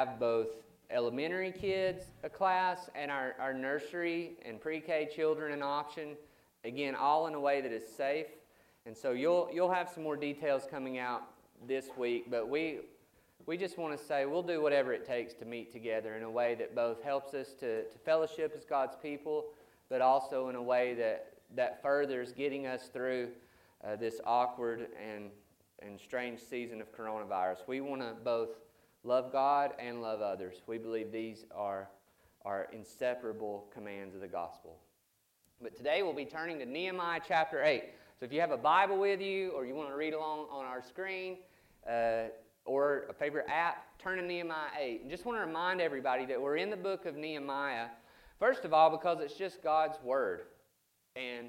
have both elementary kids a class and our, our nursery and pre-K children an option. Again, all in a way that is safe. And so you'll, you'll have some more details coming out this week, but we, we just want to say we'll do whatever it takes to meet together in a way that both helps us to, to fellowship as God's people, but also in a way that, that furthers getting us through uh, this awkward and, and strange season of coronavirus. We want to both love God and love others. We believe these are, are inseparable commands of the gospel. But today we'll be turning to Nehemiah chapter 8. So if you have a Bible with you or you want to read along on our screen uh, or a favorite app, turn to Nehemiah 8. And just want to remind everybody that we're in the book of Nehemiah, first of all, because it's just God's Word. And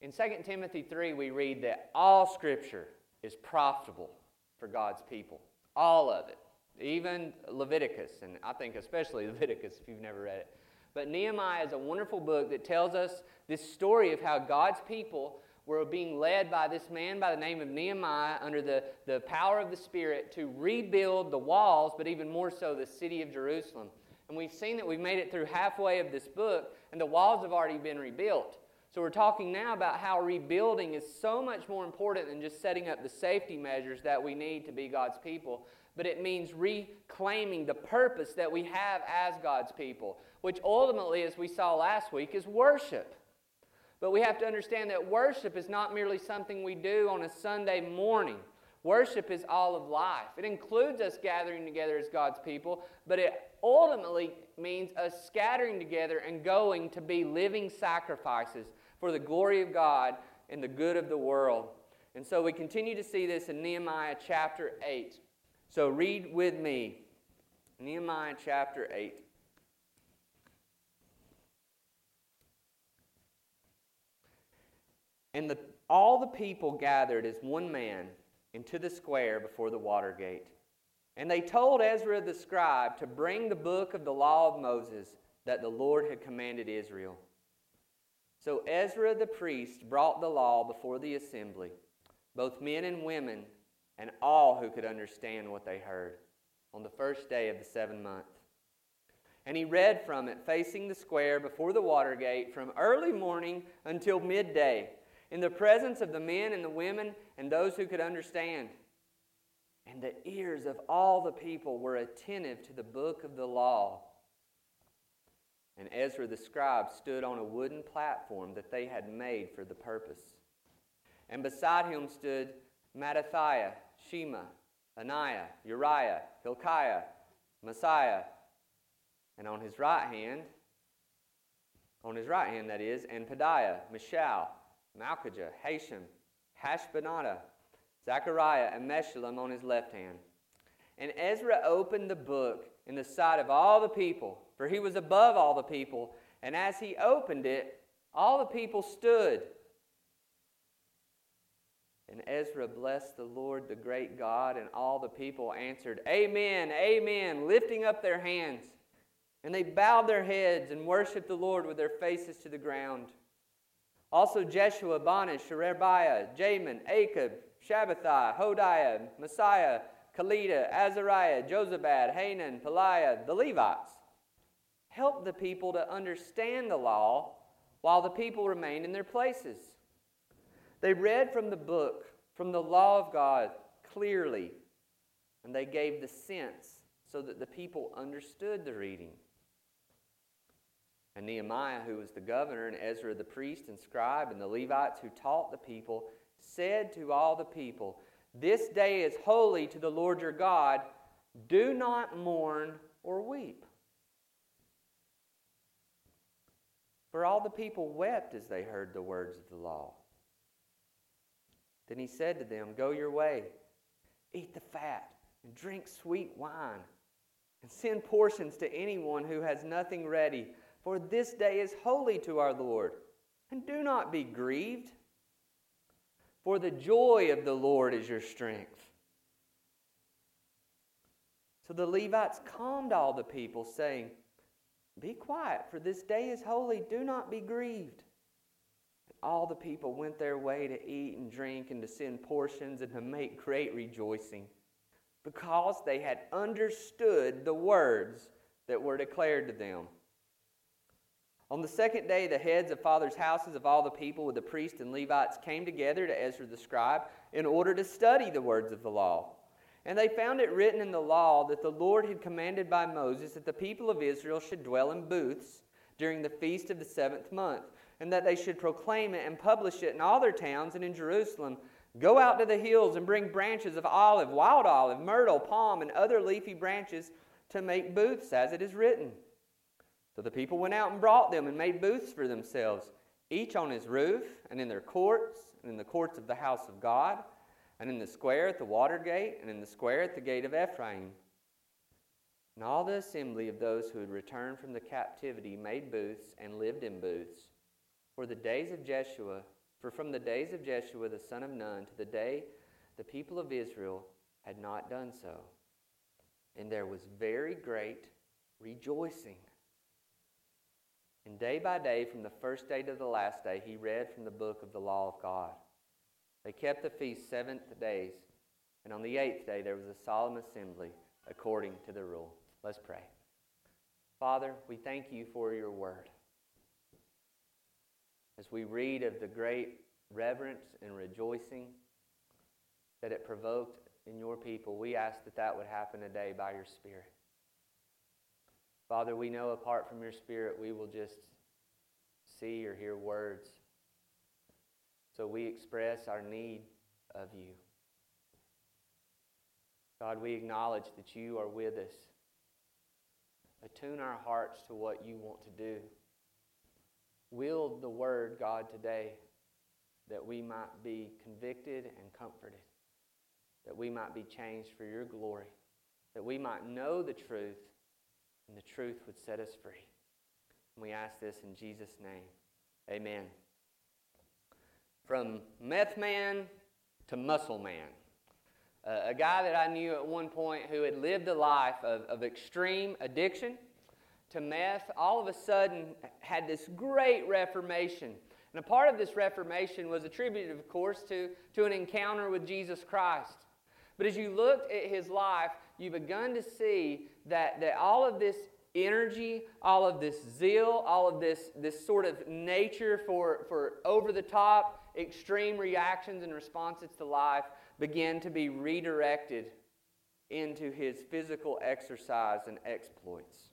in 2 Timothy 3, we read that all Scripture is profitable for God's people. All of it. Even Leviticus, and I think especially Leviticus if you've never read it. But Nehemiah is a wonderful book that tells us this story of how God's people were being led by this man by the name of Nehemiah under the, the power of the Spirit to rebuild the walls, but even more so the city of Jerusalem. And we've seen that we've made it through halfway of this book, and the walls have already been rebuilt. So we're talking now about how rebuilding is so much more important than just setting up the safety measures that we need to be God's people, but it means reclaiming the purpose that we have as God's people, which ultimately, as we saw last week, is worship. But we have to understand that worship is not merely something we do on a Sunday morning. Worship is all of life. It includes us gathering together as God's people, but it ultimately means us scattering together and going to be living sacrifices for the glory of God and the good of the world. And so we continue to see this in Nehemiah chapter 8. So read with me Nehemiah chapter 8. And the, all the people gathered as one man into the square before the water gate. And they told Ezra the scribe to bring the book of the law of Moses that the Lord had commanded Israel. So Ezra the priest brought the law before the assembly, both men and women, and all who could understand what they heard, on the first day of the seventh month. And he read from it, facing the square before the water gate, from early morning until midday in the presence of the men and the women and those who could understand. And the ears of all the people were attentive to the book of the law. And Ezra the scribe stood on a wooden platform that they had made for the purpose. And beside him stood Mattithiah, Shema, Ananiah, Uriah, Hilkiah, Maaseiah, and on his right hand, on his right hand that is, and Pedaiah, Mishael, Malchijah, Hashum, Hashbaddanah, Zechariah, and Meshullam on his left hand. And Ezra opened the book in the sight of all the people, for he was above all the people. And as he opened it, all the people stood. And Ezra blessed the Lord, the great God, and all the people answered, Amen, Amen, lifting up their hands. And they bowed their heads and worshiped the Lord with their faces to the ground. Also Jeshua, Bani, Sherebiah, Jamin, Akkub, Shabbethai, Hodiah, Maaseiah, Kelita, Azariah, Jozabad, Hanan, Pelaiah, the Levites. Help the people to understand the law while the people remained in their places. They read from the book, from the law of God, clearly, and they gave the sense so that the people understood the reading. And Nehemiah, who was the governor, and Ezra the priest and scribe, and the Levites who taught the people, said to all the people, This day is holy to the Lord your God. Do not mourn or weep. For all the people wept as they heard the words of the law. Then he said to them, Go your way, eat the fat, and drink sweet wine, and send portions to anyone who has nothing ready for this day is holy to our Lord. And do not be grieved, for the joy of the Lord is your strength. So the Levites calmed all the people, saying, Be quiet, for this day is holy. Do not be grieved. All the people went their way to eat and drink and to send portions and to make great rejoicing. because they had understood the words that were declared to them. On the second day, the heads of fathers' houses of all the people with the priests and Levites came together to Ezra the scribe in order to study the words of the law. And they found it written in the law that the Lord had commanded by Moses that the people of Israel should dwell in booths during the feast of the seventh month, and that they should proclaim it and publish it in all their towns and in Jerusalem. Go out to the hills and bring branches of olive, wild olive, myrtle, palm, and other leafy branches to make booths, as it is written. So the people went out and brought them and made booths for themselves, each on his roof, and in their courts, and in the courts of the house of God, and in the square at the water gate, and in the square at the gate of Ephraim. And all the assembly of those who had returned from the captivity made booths and lived in booths. For the days of Jeshua, for from the days of Jeshua the son of Nun to the day the people of Israel had not done so. And there was very great rejoicing. And day by day, from the first day to the last day, he read from the book of the law of God. They kept the feast seven days, and on the eighth day there was a solemn assembly according to the rule. Let's pray. Father, we thank you for your word. As we read of the great reverence and rejoicing that it provoked in your people, we ask that that would happen today by your Spirit. Father, we know apart from your Spirit, we will just see or hear words. So we express our need of you. God, we acknowledge that you are with us. Attune our hearts to what you want to do. Wield the word, God, today that we might be convicted and comforted, that we might be changed for your glory, that we might know the truth and the truth would set us free. And we ask this in Jesus' name. Amen. From meth man to muscle man. Uh, a guy that I knew at one point who had lived a life of, of extreme addiction to meth, all of a sudden had this great reformation. And a part of this reformation was attributed, of course, to, to an encounter with Jesus Christ. But as you looked at his life, you begun to see that, that all of this energy, all of this zeal, all of this, this sort of nature for, for over the top, extreme reactions and responses to life began to be redirected into his physical exercise and exploits.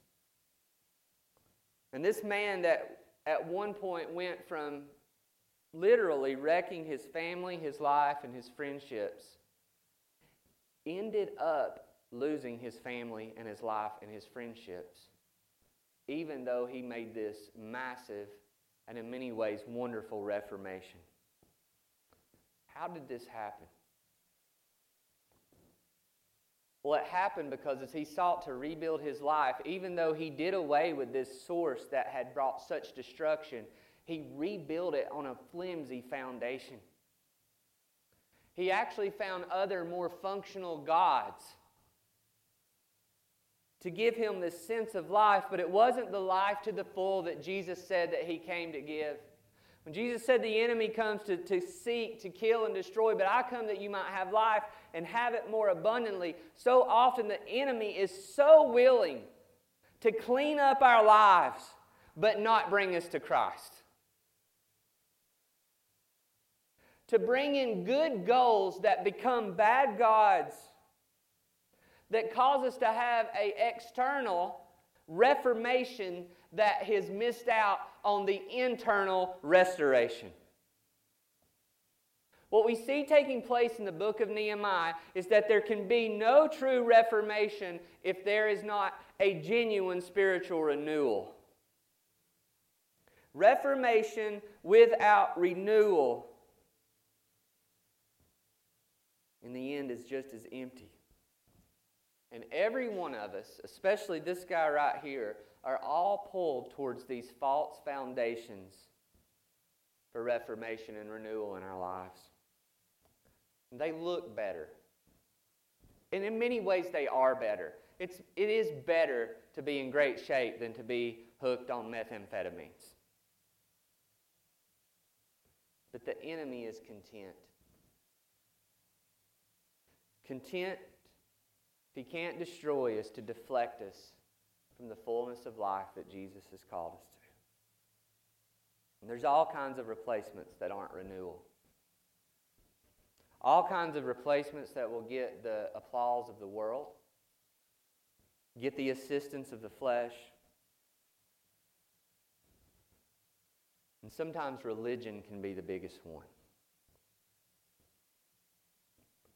And this man that at one point went from literally wrecking his family, his life, and his friendships ended up losing his family and his life and his friendships, even though he made this massive and in many ways wonderful reformation. How did this happen? Well, it happened because as he sought to rebuild his life, even though he did away with this source that had brought such destruction, he rebuilt it on a flimsy foundation. He actually found other more functional gods to give him this sense of life, but it wasn't the life to the full that Jesus said that he came to give. When Jesus said the enemy comes to, to seek, to kill, and destroy, but I come that you might have life and have it more abundantly, so often the enemy is so willing to clean up our lives, but not bring us to Christ. To bring in good goals that become bad gods that cause us to have a external reformation that has missed out on the internal restoration. What we see taking place in the book of Nehemiah is that there can be no true reformation if there is not a genuine spiritual renewal. Reformation without renewal, in the end, is just as empty. And every one of us, especially this guy right here, are all pulled towards these false foundations for reformation and renewal in our lives. They look better. And in many ways, they are better. It's, it is better to be in great shape than to be hooked on methamphetamines. But the enemy is content. Content if He can't destroy us to deflect us from the fullness of life that Jesus has called us to. And there's all kinds of replacements that aren't renewal. All kinds of replacements that will get the applause of the world, get the assistance of the flesh. And sometimes religion can be the biggest one.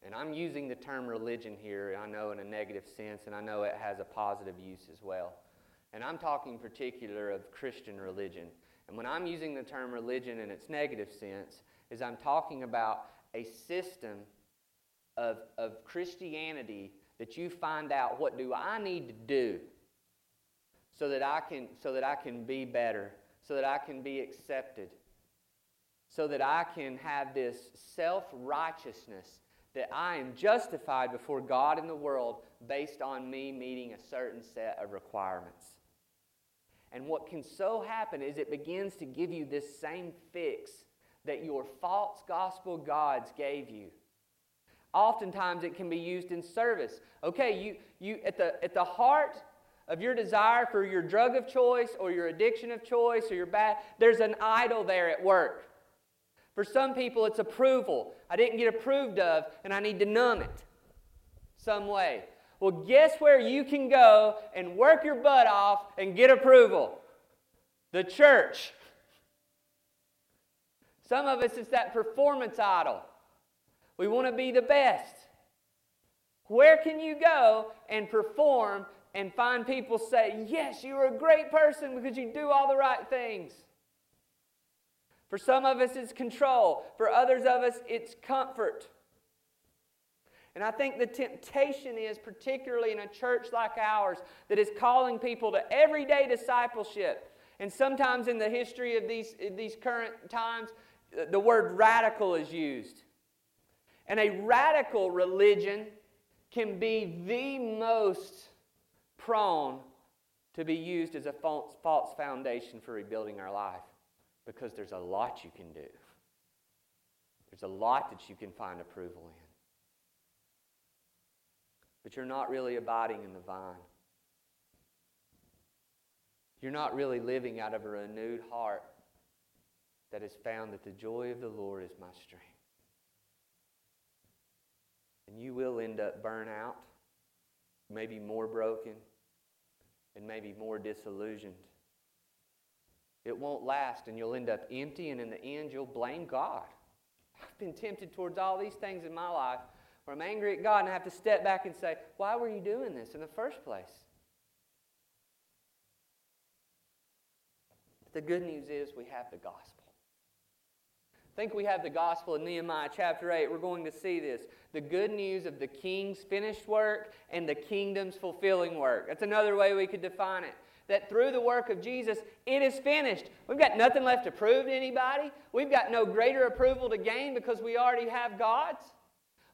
And I'm using the term religion here, I know in a negative sense, and I know it has a positive use as well. And I'm talking particular of Christian religion. And when I'm using the term religion in its negative sense, is I'm talking about a system of, of Christianity that you find out what do I need to do so that I can so that I can be better, so that I can be accepted, so that I can have this self-righteousness that I am justified before God and the world based on me meeting a certain set of requirements. And what can so happen is it begins to give you this same fix that your false gospel gods gave you. Oftentimes it can be used in service. Okay, you, you at the at the heart of your desire for your drug of choice or your addiction of choice or your bad, there's an idol there at work. For some people, it's approval. I didn't get approved of, and I need to numb it some way. Well, guess where you can go and work your butt off and get approval? The church. Some of us, it's that performance idol. We want to be the best. Where can you go and perform and find people say, Yes, you are a great person because you do all the right things? For some of us, it's control. For others of us, it's comfort. And I think the temptation is, particularly in a church like ours, that is calling people to everyday discipleship. And sometimes in the history of these, these current times, the word radical is used. And a radical religion can be the most prone to be used as a false, foundation for rebuilding our life. Because there's a lot you can do. There's a lot that you can find approval in. But you're not really abiding in the vine. You're not really living out of a renewed heart that has found that the joy of the Lord is my strength. And you will end up burnt out, maybe more broken, and maybe more disillusioned. It won't last, and you'll end up empty, and in the end, you'll blame God. I've been tempted towards all these things in my life where I'm angry at God and I have to step back and say, Why were you doing this in the first place? The good news is we have the gospel. I think we have the gospel in Nehemiah chapter 8. We're going to see this. The good news of the king's finished work and the kingdom's fulfilling work. That's another way we could define it that through the work of Jesus, it is finished. We've got nothing left to prove to anybody. We've got no greater approval to gain because we already have God's.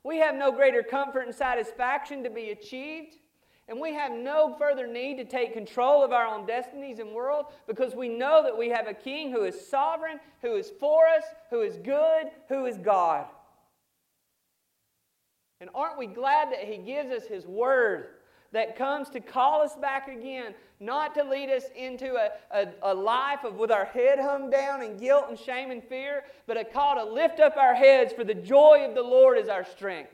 We have no greater comfort and satisfaction to be achieved. And we have no further need to take control of our own destinies and world because we know that we have a king who is sovereign, who is for us, who is good, who is God. And aren't we glad that he gives us his word that comes to call us back again, not to lead us into a, a, a, life of with our head hung down in guilt and shame and fear, but a call to lift up our heads, for the joy of the Lord is our strength.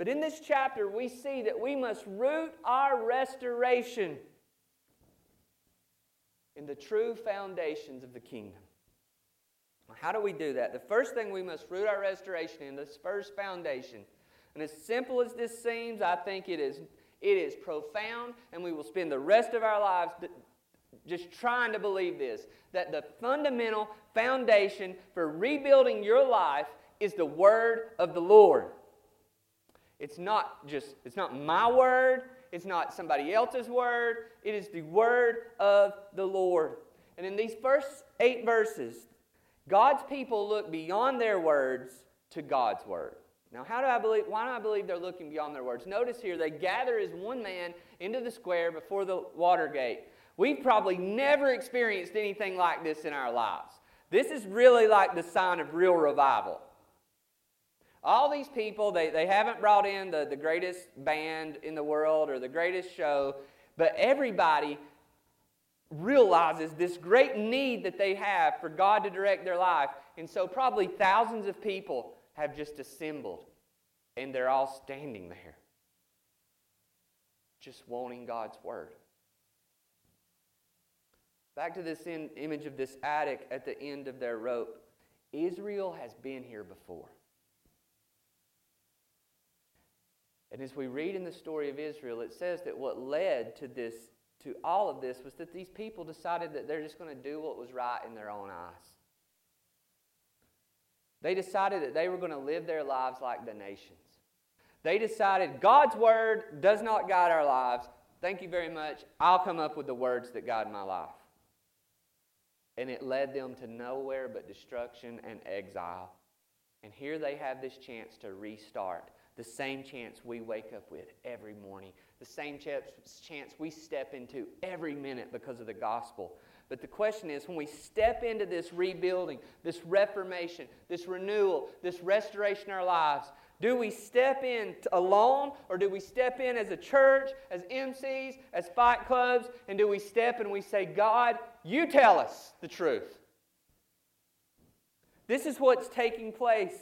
But in this chapter, we see that we must root our restoration in the true foundations of the kingdom. How do we do that? The first thing we must root our restoration in, this first foundation, and as simple as this seems, I think it is, it is profound, and we will spend the rest of our lives just trying to believe this that the fundamental foundation for rebuilding your life is the word of the Lord. It's not just, it's not my word, it's not somebody else's word, it is the word of the Lord. And in these first eight verses, God's people look beyond their words to God's word. Now, how do I believe? Why do I believe they're looking beyond their words? Notice here, they gather as one man into the square before the water gate. We've probably never experienced anything like this in our lives. This is really like the sign of real revival. All these people, they, they haven't brought in the, the greatest band in the world or the greatest show, but everybody realizes this great need that they have for God to direct their life. And so, probably thousands of people have just assembled, and they're all standing there, just wanting God's word. Back to this in, image of this addict at the end of their rope. Israel has been here before. And as we read in the story of Israel, it says that what led to this to all of this was that these people decided that they're just going to do what was right in their own eyes. They decided that they were going to live their lives like the nations. They decided God's word does not guide our lives. Thank you very much. I'll come up with the words that guide my life. And it led them to nowhere but destruction and exile. And here they have this chance to restart the same chance we wake up with every morning, the same chance we step into every minute because of the gospel. But the question is when we step into this rebuilding, this reformation, this renewal, this restoration in our lives, do we step in alone or do we step in as a church, as MCs, as fight clubs, and do we step and we say, God, you tell us the truth? This is what's taking place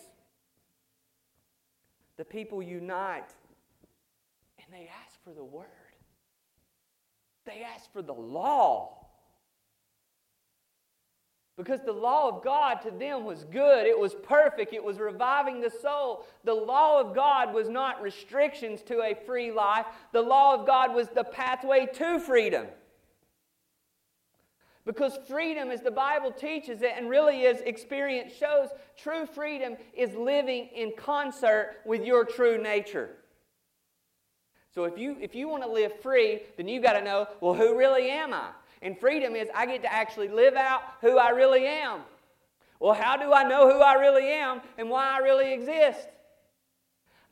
the people unite and they ask for the word. They ask for the law. Because the law of God to them was good, it was perfect, it was reviving the soul. The law of God was not restrictions to a free life, the law of God was the pathway to freedom. Because freedom, as the Bible teaches it and really as experience shows, true freedom is living in concert with your true nature. So if you, if you want to live free, then you've got to know, well, who really am I? And freedom is I get to actually live out who I really am. Well, how do I know who I really am and why I really exist?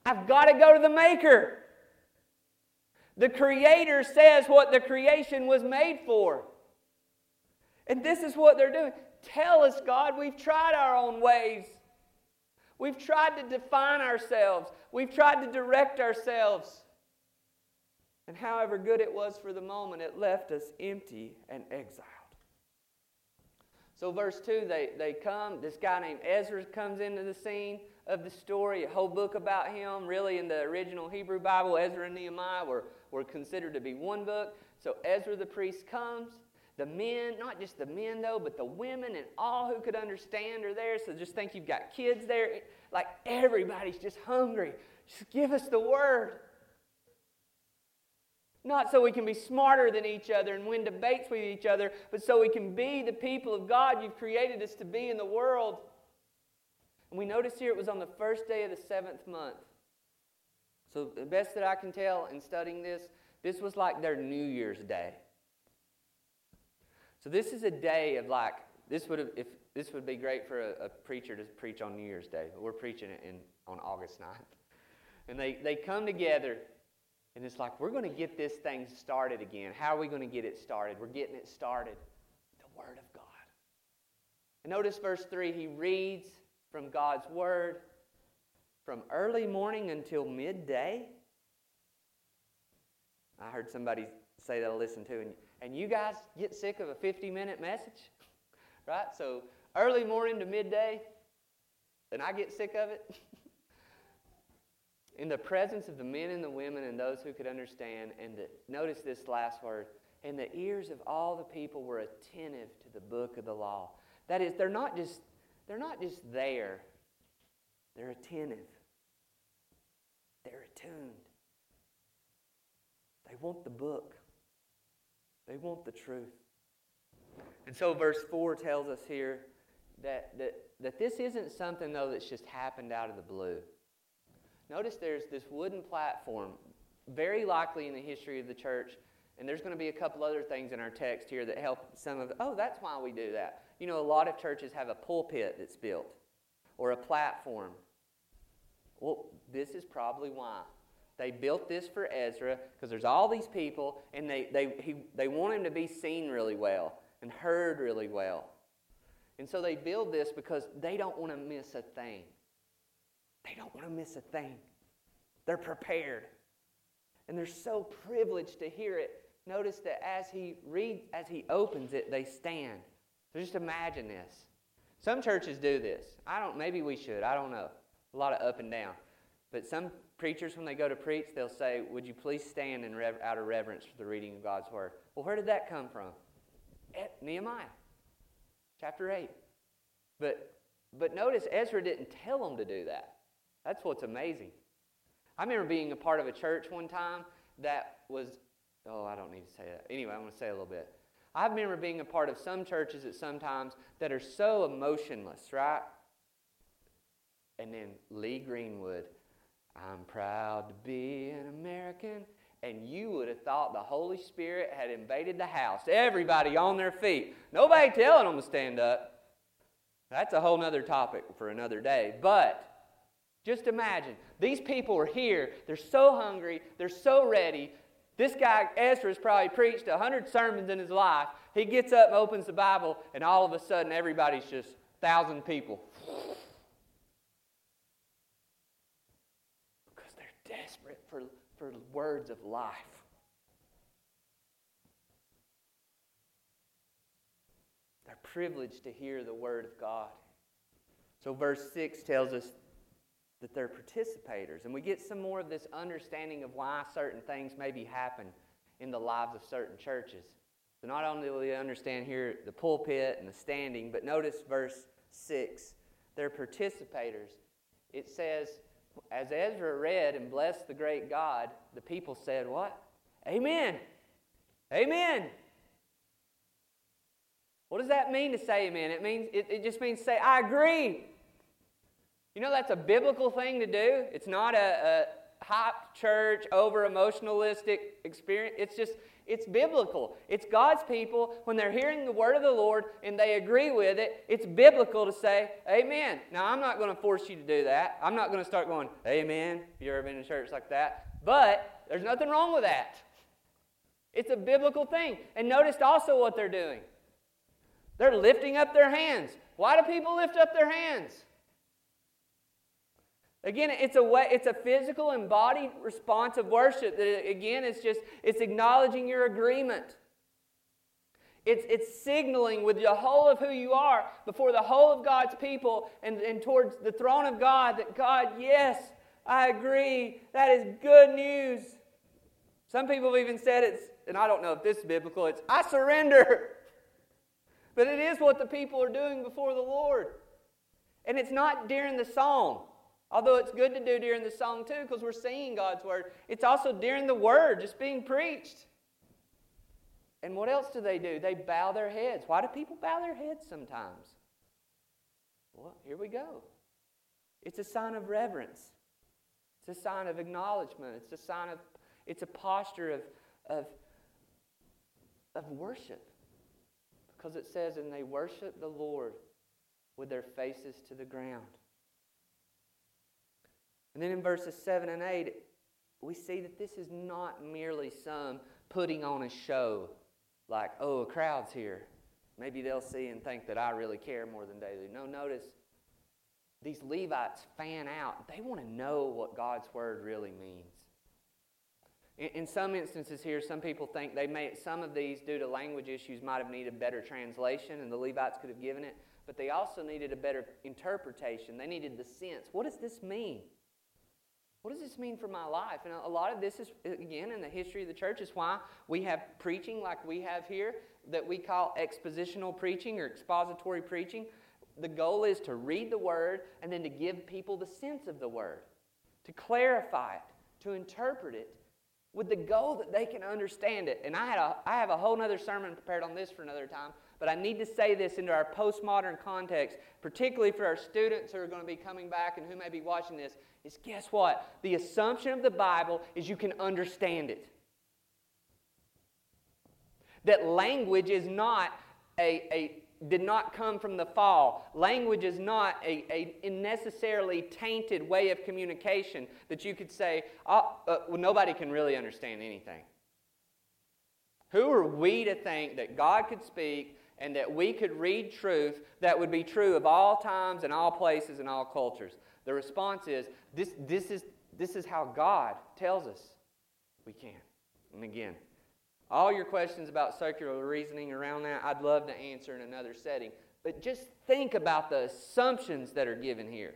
I've got to go to the Maker. The Creator says what the creation was made for. And this is what they're doing. Tell us, God, we've tried our own ways. We've tried to define ourselves. We've tried to direct ourselves. And however good it was for the moment, it left us empty and exiled. So, verse 2, they, they come. This guy named Ezra comes into the scene of the story, a whole book about him. Really, in the original Hebrew Bible, Ezra and Nehemiah were, were considered to be one book. So, Ezra the priest comes. The men, not just the men though, but the women and all who could understand are there. So just think you've got kids there. Like everybody's just hungry. Just give us the word. Not so we can be smarter than each other and win debates with each other, but so we can be the people of God you've created us to be in the world. And we notice here it was on the first day of the seventh month. So, the best that I can tell in studying this, this was like their New Year's Day. So this is a day of like this would have if this would be great for a, a preacher to preach on New Year's Day. We're preaching it in on August 9th. And they, they come together and it's like, we're going to get this thing started again. How are we going to get it started? We're getting it started. The Word of God. And notice verse 3 he reads from God's Word from early morning until midday. I heard somebody say that I listened to, and and you guys get sick of a 50 minute message, right? So early morning to midday, and I get sick of it. in the presence of the men and the women and those who could understand, and the, notice this last word, and the ears of all the people were attentive to the book of the law. That is, they're not just, they're not just there, they're attentive. They're attuned. They want the book. They want the truth. And so, verse 4 tells us here that, that, that this isn't something, though, that's just happened out of the blue. Notice there's this wooden platform, very likely in the history of the church, and there's going to be a couple other things in our text here that help some of, oh, that's why we do that. You know, a lot of churches have a pulpit that's built or a platform. Well, this is probably why. They built this for Ezra because there's all these people, and they, they, he, they want him to be seen really well and heard really well. And so they build this because they don't want to miss a thing. They don't want to miss a thing. They're prepared. And they're so privileged to hear it. Notice that as he reads, as he opens it, they stand. So just imagine this. Some churches do this. I don't, maybe we should. I don't know. A lot of up and down. But some preachers, when they go to preach, they'll say, Would you please stand in out of reverence for the reading of God's word? Well, where did that come from? At Nehemiah, chapter 8. But, but notice Ezra didn't tell them to do that. That's what's amazing. I remember being a part of a church one time that was, oh, I don't need to say that. Anyway, I'm going to say a little bit. I remember being a part of some churches at sometimes that are so emotionless, right? And then Lee Greenwood, I'm proud to be an American. And you would have thought the Holy Spirit had invaded the house. Everybody on their feet. Nobody telling them to stand up. That's a whole other topic for another day. But just imagine these people are here. They're so hungry. They're so ready. This guy, Ezra, has probably preached 100 sermons in his life. He gets up and opens the Bible, and all of a sudden, everybody's just 1,000 people. Because they're desperate for, words of life. They're privileged to hear the Word of God. So, verse 6 tells us that they're participators. And we get some more of this understanding of why certain things maybe happen in the lives of certain churches. So not only do we understand here the pulpit and the standing, but notice verse 6. They're participators. It says, as Ezra read and blessed the great God, the people said, What? Amen. Amen. What does that mean to say amen? It means it, it just means say, I agree. You know, that's a biblical thing to do. It's not a, a hot church, over emotionalistic experience. It's just, it's biblical. It's God's people, when they're hearing the word of the Lord and they agree with it, it's biblical to say, Amen. Now, I'm not going to force you to do that. I'm not going to start going, Amen. Have you ever been in church like that? But there's nothing wrong with that. It's a biblical thing. And notice also what they're doing they're lifting up their hands. Why do people lift up their hands? Again, it's a way, it's a physical embodied response of worship. That again, it's just it's acknowledging your agreement. It's, it's signaling with the whole of who you are before the whole of God's people and, and towards the throne of God that God, yes, I agree. That is good news. Some people have even said it's, and I don't know if this is biblical, it's I surrender. But it is what the people are doing before the Lord. And it's not during the song. Although it's good to do during the song too, because we're singing God's word. It's also during the word just being preached. And what else do they do? They bow their heads. Why do people bow their heads sometimes? Well, here we go. It's a sign of reverence. It's a sign of acknowledgement. It's a sign of, it's a posture of, of, of worship. Because it says, and they worship the Lord with their faces to the ground. And then in verses 7 and 8, we see that this is not merely some putting on a show, like, oh, a crowd's here. Maybe they'll see and think that I really care more than they do. No, notice these Levites fan out. They want to know what God's word really means. In, in some instances here, some people think they may, some of these, due to language issues, might have needed better translation, and the Levites could have given it. But they also needed a better interpretation. They needed the sense. What does this mean? What does this mean for my life? And a lot of this is, uh, again, in the history of the church, is why we have preaching like we have here that we call expositional preaching or expository preaching. The goal is to read the word and then to give people the sense of the word, to clarify it, to interpret it, with the goal that they can understand it. And I, had a, I have a whole other sermon prepared on this for another time, but I need to say this into our postmodern context, particularly for our students who are going to be coming back and who may be watching this, is guess what? The assumption of the Bible is you can understand it. That language is not a, a did not come from the fall. Language is not a, a necessarily tainted way of communication that you could say, oh, uh, well, nobody can really understand anything. Who are we to think that God could speak and that we could read truth that would be true of all times and all places and all cultures? The response is this, this, is, this is how God tells us we can. And again, all your questions about circular reasoning around that, I'd love to answer in another setting. But just think about the assumptions that are given here.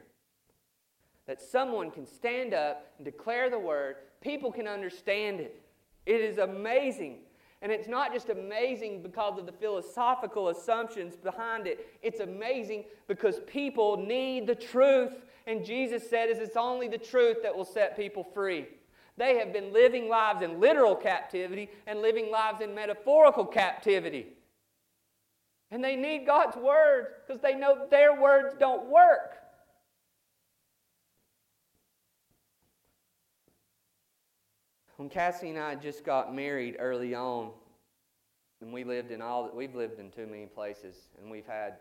That someone can stand up and declare the word, people can understand it. It is amazing. And it's not just amazing because of the philosophical assumptions behind it. It's amazing because people need the truth. And Jesus said, "Is it's only the truth that will set people free. They have been living lives in literal captivity and living lives in metaphorical captivity. And they need God's word because they know their words don't work. When Cassie and I just got married early on, and we lived in all we've lived in too many places, and we've had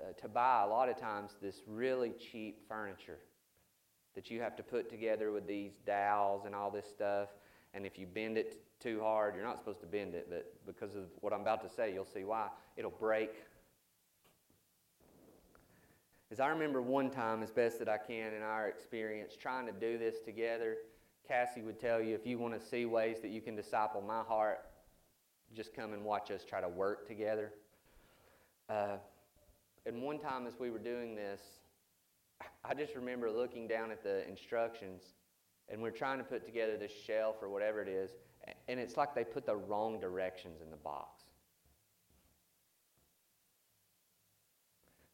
uh, to buy a lot of times this really cheap furniture that you have to put together with these dowels and all this stuff. And if you bend it too hard, you're not supposed to bend it, but because of what I'm about to say, you'll see why. It'll break. As I remember one time, as best that I can in our experience, trying to do this together, Cassie would tell you if you want to see ways that you can disciple my heart, just come and watch us try to work together. Uh, and one time as we were doing this, I just remember looking down at the instructions, and we're trying to put together this shelf or whatever it is, and it's like they put the wrong directions in the box.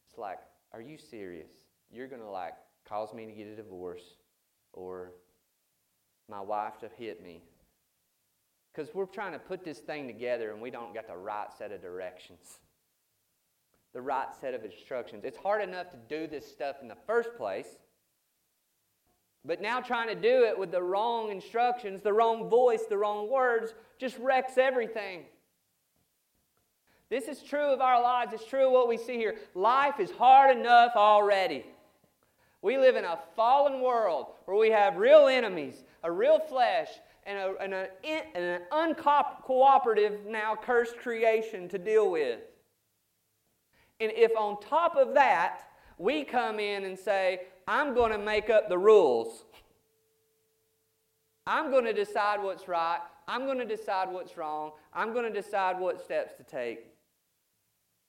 It's like, are you serious? You're going to like cause me to get a divorce or my wife to hit me. Because we're trying to put this thing together and we don't get the right set of directions, the right set of instructions. It's hard enough to do this stuff in the first place. But now trying to do it with the wrong instructions, the wrong voice, the wrong words, just wrecks everything. This is true of our lives. It's true of what we see here. Life is hard enough already. We live in a fallen world where we have real enemies, a real flesh, and, a, and, a, and an uncooperative, now cursed creation to deal with. And if on top of that, we come in and say, I'm going to make up the rules. I'm going to decide what's right. I'm going to decide what's wrong. I'm going to decide what steps to take.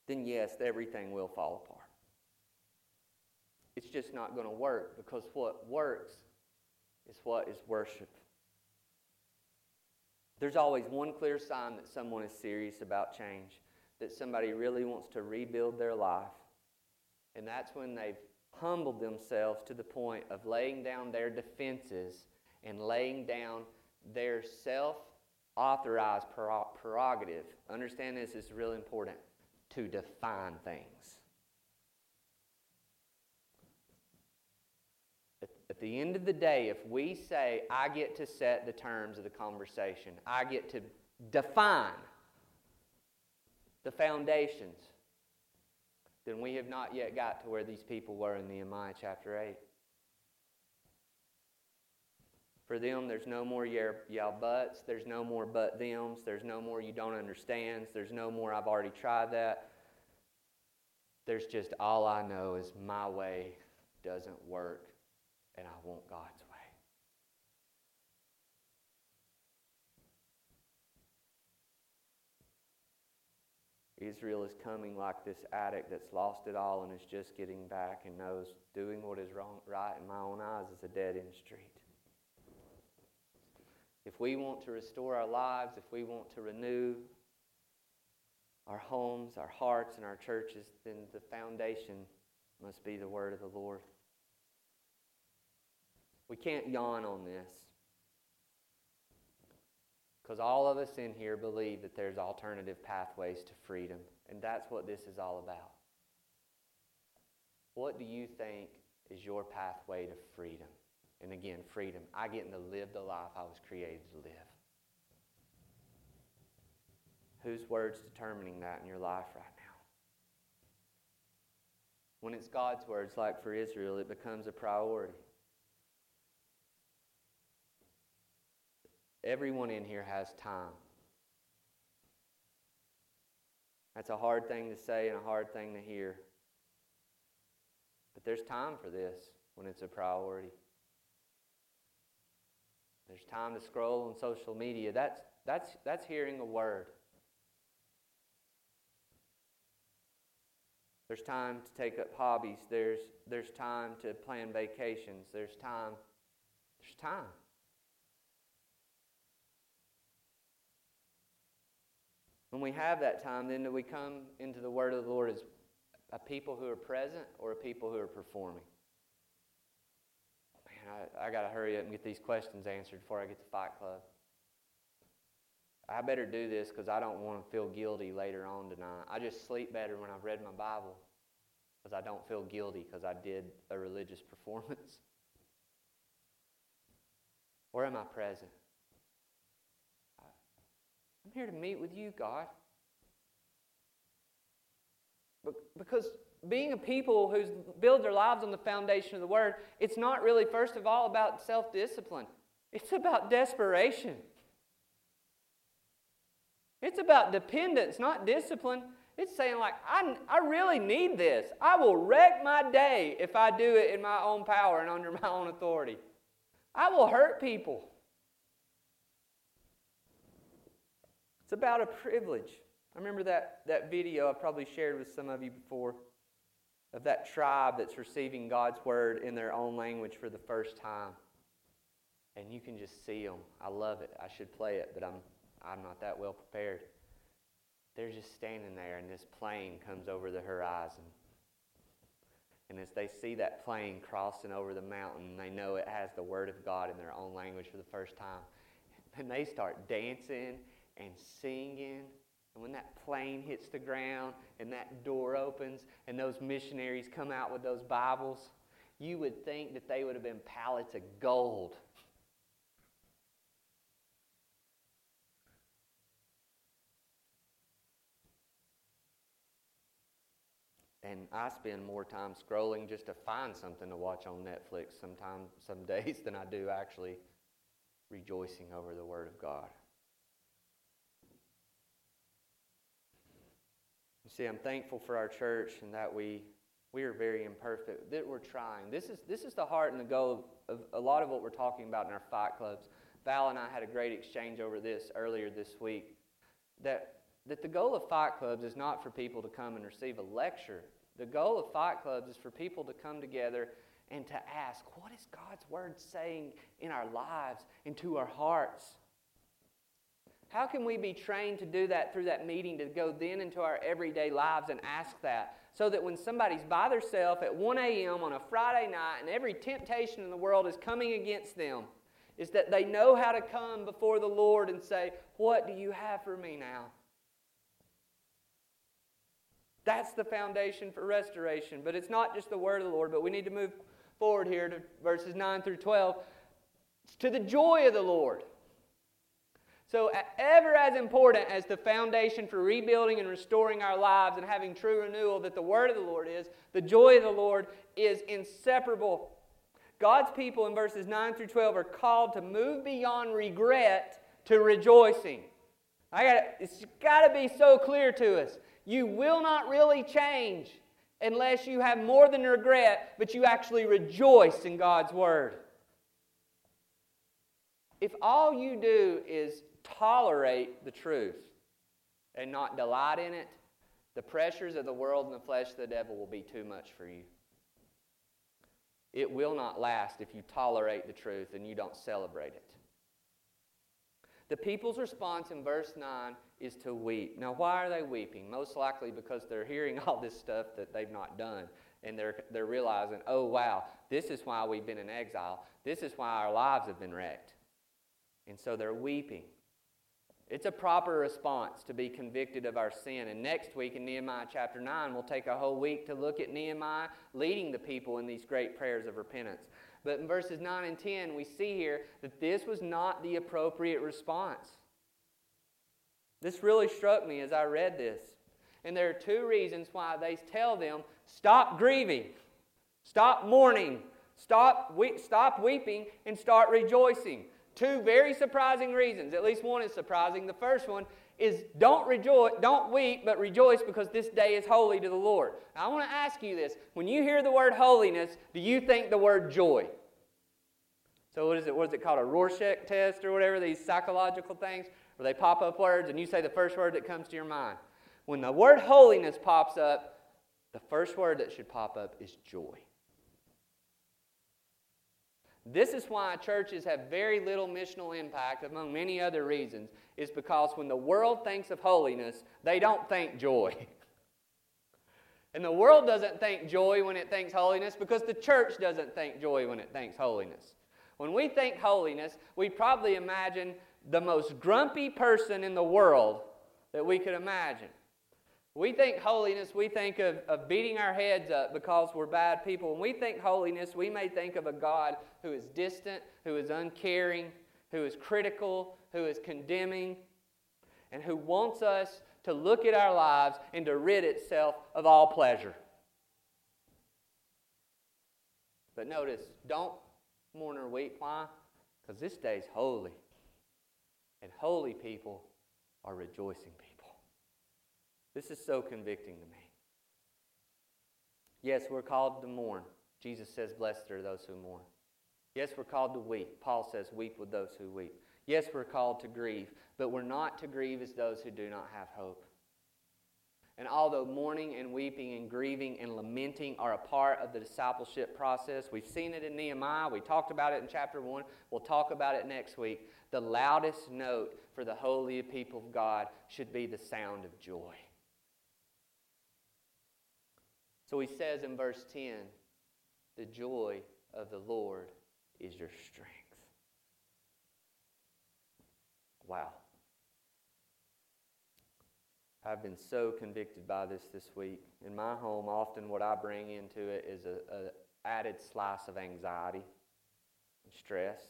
Then, yes, everything will fall apart. It's just not going to work because what works is what is worship. There's always one clear sign that someone is serious about change, that somebody really wants to rebuild their life. And that's when they've humbled themselves to the point of laying down their defenses and laying down their self authorized prerogative. Understand this is really important to define things. At the end of the day, if we say, I get to set the terms of the conversation, I get to define the foundations, then we have not yet got to where these people were in Nehemiah chapter 8. For them, there's no more y'all buts. There's no more but thems. There's no more you don't understands, There's no more I've already tried that. There's just all I know is my way doesn't work and I want God's way. Israel is coming like this addict that's lost it all and is just getting back and knows doing what is wrong, right in my own eyes is a dead end street. If we want to restore our lives, if we want to renew our homes, our hearts, and our churches, then the foundation must be the word of the Lord. We can't yawn on this. Because all of us in here believe that there's alternative pathways to freedom. And that's what this is all about. What do you think is your pathway to freedom? And again, freedom. I get to live the life I was created to live. Whose word's determining that in your life right now? When it's God's words, like for Israel, it becomes a priority. Everyone in here has time. That's a hard thing to say and a hard thing to hear. But there's time for this. when it's a priority. There's time to scroll on social media. That's, that's, that's hearing a word. There's time to take up hobbies. There's, there's time to plan vacations. There's time. There's time. When we have that time, then do we come into the Word of the Lord as a people who are present or a people who are performing? Man, I, I got to hurry up and get these questions answered before I get to Fight Club. I better do this because I don't want to feel guilty later on tonight. I just sleep better when I've read my Bible because I don't feel guilty because I did a religious performance. or am I present? I'm here to meet with you, God. Because being a people who build their lives on the foundation of the Word, it's not really, first of all, about self discipline, it's about desperation. It's about dependence, not discipline. It's saying, like, I, I really need this. I will wreck my day if I do it in my own power and under my own authority. I will hurt people. It's about a privilege. I remember that, that video I probably shared with some of you before of that tribe that's receiving God's word in their own language for the first time. And you can just see them. I love it. I should play it, but I'm I'm not that well prepared. They're just standing there, and this plane comes over the horizon. And as they see that plane crossing over the mountain, they know it has the Word of God in their own language for the first time. And they start dancing and singing. And when that plane hits the ground and that door opens and those missionaries come out with those Bibles, you would think that they would have been pallets of gold and I spend more time scrolling just to find something to watch on Netflix sometimes, some days than I do actually rejoicing over the Word of God. See, I'm thankful for our church and that we we are very imperfect. That we're trying. This is this is the heart and the goal of, of a lot of what we're talking about in our fight clubs. Val and I had a great exchange over this earlier this week. That that the goal of fight clubs is not for people to come and receive a lecture the goal of Fight Clubs is for people to come together and to ask, what is God's Word saying in our lives and to our hearts? How can we be trained to do that through that meeting to go then into our everyday lives and ask that? So that when somebody's by themselves at 1 a.m. on a Friday night and every temptation in the world is coming against them, is that they know how to come before the Lord and say, What do you have for me now? That's the foundation for restoration. But it's not just the word of the Lord, but we need to move forward here to verses 9 through 12. It's to the joy of the Lord. So, ever as important as the foundation for rebuilding and restoring our lives and having true renewal that the word of the Lord is, the joy of the Lord is inseparable. God's people in verses 9 through 12 are called to move beyond regret to rejoicing. I got it's got to be so clear to us. You will not really change unless you have more than regret, but you actually rejoice in God's Word. If all you do is tolerate the truth and not delight in it, the pressures of the world and the flesh of the devil will be too much for you. It will not last if you tolerate the truth and you don't celebrate it. The people's response in verse 9 is to weep. Now, why are they weeping? Most likely because they're hearing all this stuff that they've not done. And they're, they're realizing, oh, wow, this is why we've been in exile. This is why our lives have been wrecked. And so they're weeping. It's a proper response to be convicted of our sin. And next week in Nehemiah chapter 9, we'll take a whole week to look at Nehemiah leading the people in these great prayers of repentance. But in verses 9 and 10, we see here that this was not the appropriate response. This really struck me as I read this. And there are two reasons why they tell them stop grieving, stop mourning, stop, we- stop weeping, and start rejoicing. Two very surprising reasons. At least one is surprising. The first one is don't rejoice, don't weep, but rejoice because this day is holy to the Lord. Now, I want to ask you this. When you hear the word holiness, do you think the word joy? So what is it? What is it called? A Rorschach test or whatever, these psychological things, where they pop up words and you say the first word that comes to your mind. When the word holiness pops up, the first word that should pop up is joy. This is why churches have very little missional impact, among many other reasons, is because when the world thinks of holiness, they don't think joy. and the world doesn't think joy when it thinks holiness because the church doesn't think joy when it thinks holiness. When we think holiness, we probably imagine the most grumpy person in the world that we could imagine. We think holiness, we think of, of beating our heads up because we're bad people. When we think holiness, we may think of a God who is distant, who is uncaring, who is critical, who is condemning, and who wants us to look at our lives and to rid itself of all pleasure. But notice, don't mourn or weep. Why? Because this day's holy. And holy people are rejoicing people. This is so convicting to me. Yes, we're called to mourn. Jesus says, Blessed are those who mourn. Yes, we're called to weep. Paul says, Weep with those who weep. Yes, we're called to grieve, but we're not to grieve as those who do not have hope. And although mourning and weeping and grieving and lamenting are a part of the discipleship process, we've seen it in Nehemiah. We talked about it in chapter 1. We'll talk about it next week. The loudest note for the holy people of God should be the sound of joy. So he says in verse 10 the joy of the Lord is your strength. Wow. I've been so convicted by this this week. In my home, often what I bring into it is an added slice of anxiety and stress.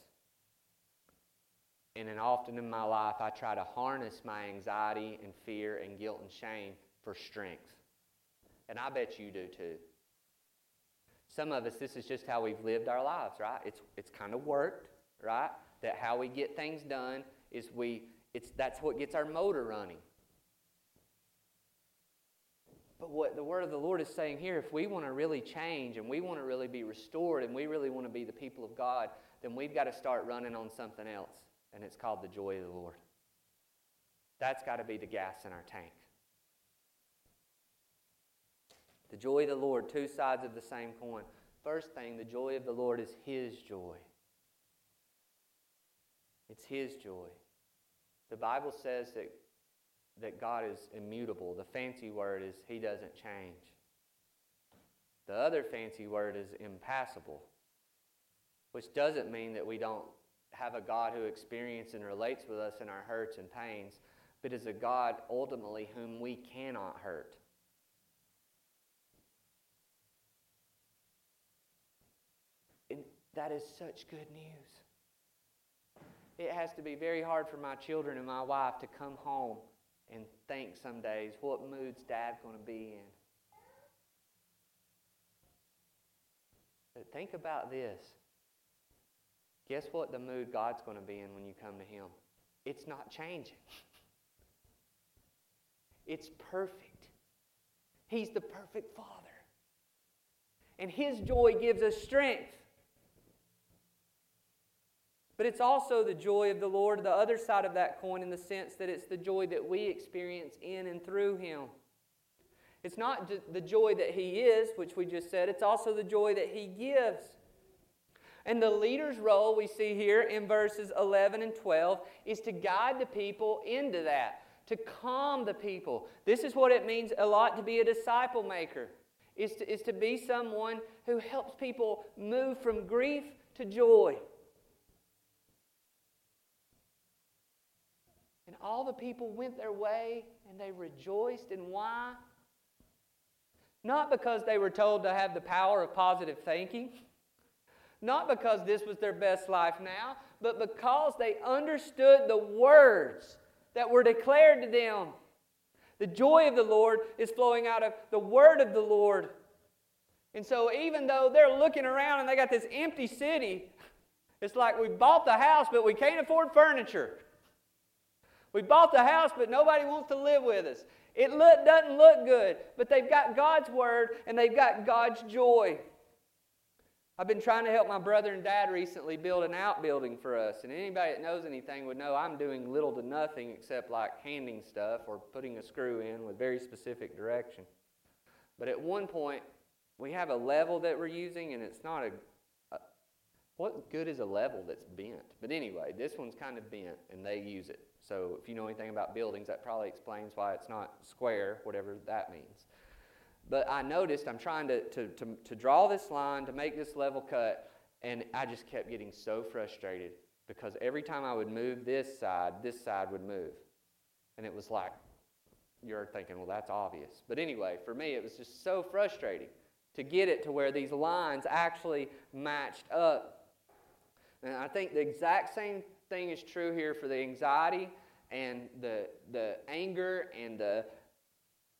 And then often in my life, I try to harness my anxiety and fear and guilt and shame for strength. And I bet you do too. Some of us, this is just how we've lived our lives, right? It's, it's kind of worked, right? That how we get things done is we, it's, that's what gets our motor running. But what the word of the Lord is saying here, if we want to really change and we want to really be restored and we really want to be the people of God, then we've got to start running on something else, and it's called the joy of the Lord. That's got to be the gas in our tank. The joy of the Lord, two sides of the same coin. First thing, the joy of the Lord is His joy. It's His joy. The Bible says that, that God is immutable. The fancy word is He doesn't change. The other fancy word is impassible, which doesn't mean that we don't have a God who experiences and relates with us in our hurts and pains, but is a God ultimately whom we cannot hurt. That is such good news. It has to be very hard for my children and my wife to come home and think some days, what mood's dad going to be in? But think about this. Guess what the mood God's going to be in when you come to Him? It's not changing. It's perfect. He's the perfect Father. And His joy gives us strength. But it's also the joy of the Lord, the other side of that coin, in the sense that it's the joy that we experience in and through Him. It's not the joy that He is, which we just said, it's also the joy that He gives. And the leader's role we see here in verses 11 and 12 is to guide the people into that, to calm the people. This is what it means a lot to be a disciple maker, is to, is to be someone who helps people move from grief to joy. All the people went their way and they rejoiced. And why? Not because they were told to have the power of positive thinking, not because this was their best life now, but because they understood the words that were declared to them. The joy of the Lord is flowing out of the word of the Lord. And so, even though they're looking around and they got this empty city, It's like we bought the house, but we can't afford furniture. We bought the house, but nobody wants to live with us. It look, doesn't look good, but they've got God's word and they've got God's joy. I've been trying to help my brother and dad recently build an outbuilding for us, and anybody that knows anything would know I'm doing little to nothing except like handing stuff or putting a screw in with very specific direction. But at one point, we have a level that we're using, and it's not a, a what good is a level that's bent? But anyway, this one's kind of bent, and they use it. So if you know anything about buildings, that probably explains why it's not square, whatever that means. But I noticed I'm trying to, to, to, to draw this line, to make this level cut, and I just kept getting so frustrated because every time I would move this side, this side would move. And it was like, you're thinking, well, that's obvious. But anyway, for me, it was just so frustrating to get it to where these lines actually matched up. And I think the exact same thing is true here for the anxiety and the, the anger and the,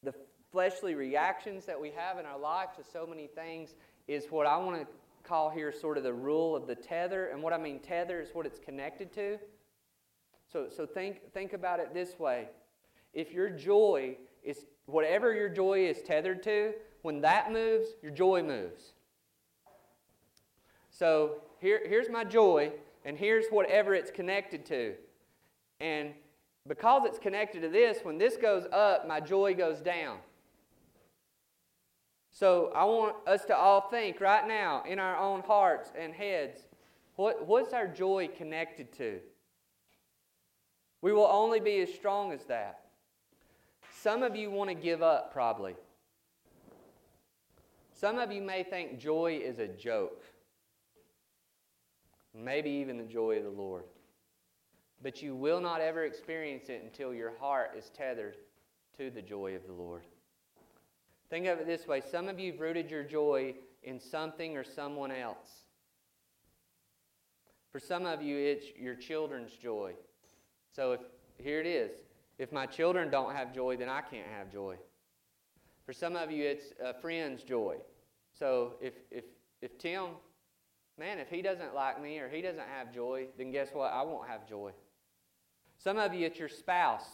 the fleshly reactions that we have in our life to so many things is what I want to call here sort of the rule of the tether. And what I mean tether is what it's connected to. So, so think, think about it this way. If your joy is, whatever your joy is tethered to, when that moves, your joy moves. So here, here's my joy, and here's whatever it's connected to. And because it's connected to this, when this goes up, my joy goes down. So I want us to all think right now in our own hearts and heads what, what's our joy connected to? We will only be as strong as that. Some of you want to give up, probably. Some of you may think joy is a joke, maybe even the joy of the Lord. But you will not ever experience it until your heart is tethered to the joy of the Lord. Think of it this way some of you have rooted your joy in something or someone else. For some of you, it's your children's joy. So if, here it is. If my children don't have joy, then I can't have joy. For some of you, it's a friend's joy. So if, if, if Tim, man, if he doesn't like me or he doesn't have joy, then guess what? I won't have joy. Some of you, it's your spouse.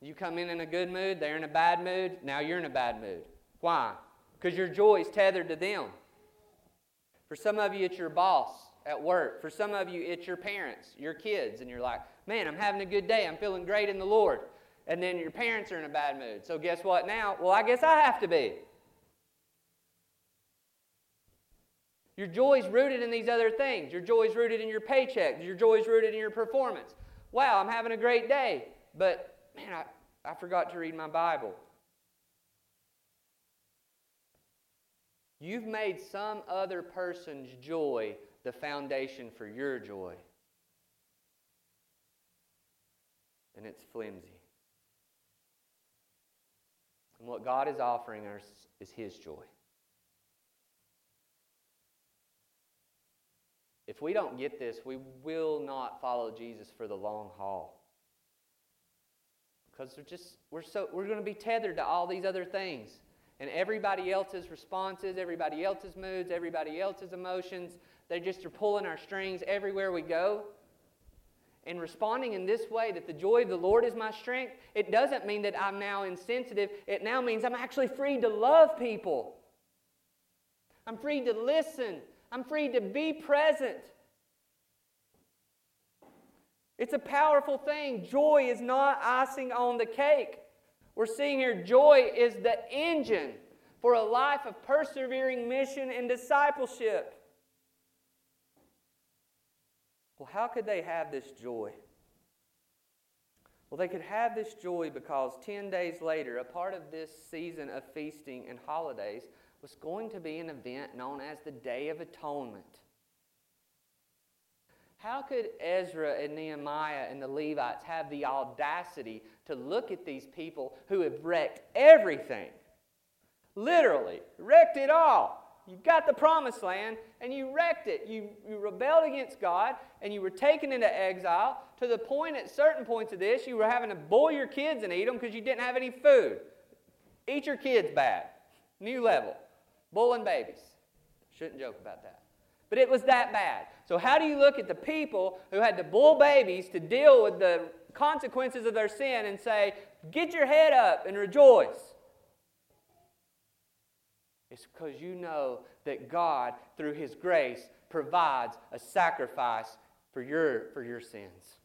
You come in in a good mood, they're in a bad mood, now you're in a bad mood. Why? Because your joy is tethered to them. For some of you, it's your boss at work. For some of you, it's your parents, your kids, and you're like, man, I'm having a good day. I'm feeling great in the Lord. And then your parents are in a bad mood. So guess what now? Well, I guess I have to be. Your joy is rooted in these other things. Your joy is rooted in your paycheck. Your joy is rooted in your performance. Wow, I'm having a great day. But, man, I, I forgot to read my Bible. You've made some other person's joy the foundation for your joy. And it's flimsy. And what God is offering us is His joy. If we don't get this, we will not follow Jesus for the long haul. Because we're just we're so we're going to be tethered to all these other things and everybody else's responses, everybody else's moods, everybody else's emotions. They just are pulling our strings everywhere we go. And responding in this way, that the joy of the Lord is my strength, it doesn't mean that I'm now insensitive. It now means I'm actually free to love people. I'm free to listen. I'm free to be present. It's a powerful thing. Joy is not icing on the cake. We're seeing here joy is the engine for a life of persevering mission and discipleship. Well, how could they have this joy? Well, they could have this joy because 10 days later, a part of this season of feasting and holidays was going to be an event known as the Day of Atonement. How could Ezra and Nehemiah and the Levites have the audacity to look at these people who have wrecked everything? Literally, wrecked it all. You got the promised land and you wrecked it. You, you rebelled against God and you were taken into exile to the point at certain points of this you were having to boil your kids and eat them because you didn't have any food. Eat your kids bad. New level. Boiling babies. Shouldn't joke about that. But it was that bad. So, how do you look at the people who had to bull babies to deal with the consequences of their sin and say, Get your head up and rejoice? It's because you know that God, through His grace, provides a sacrifice for your, for your sins.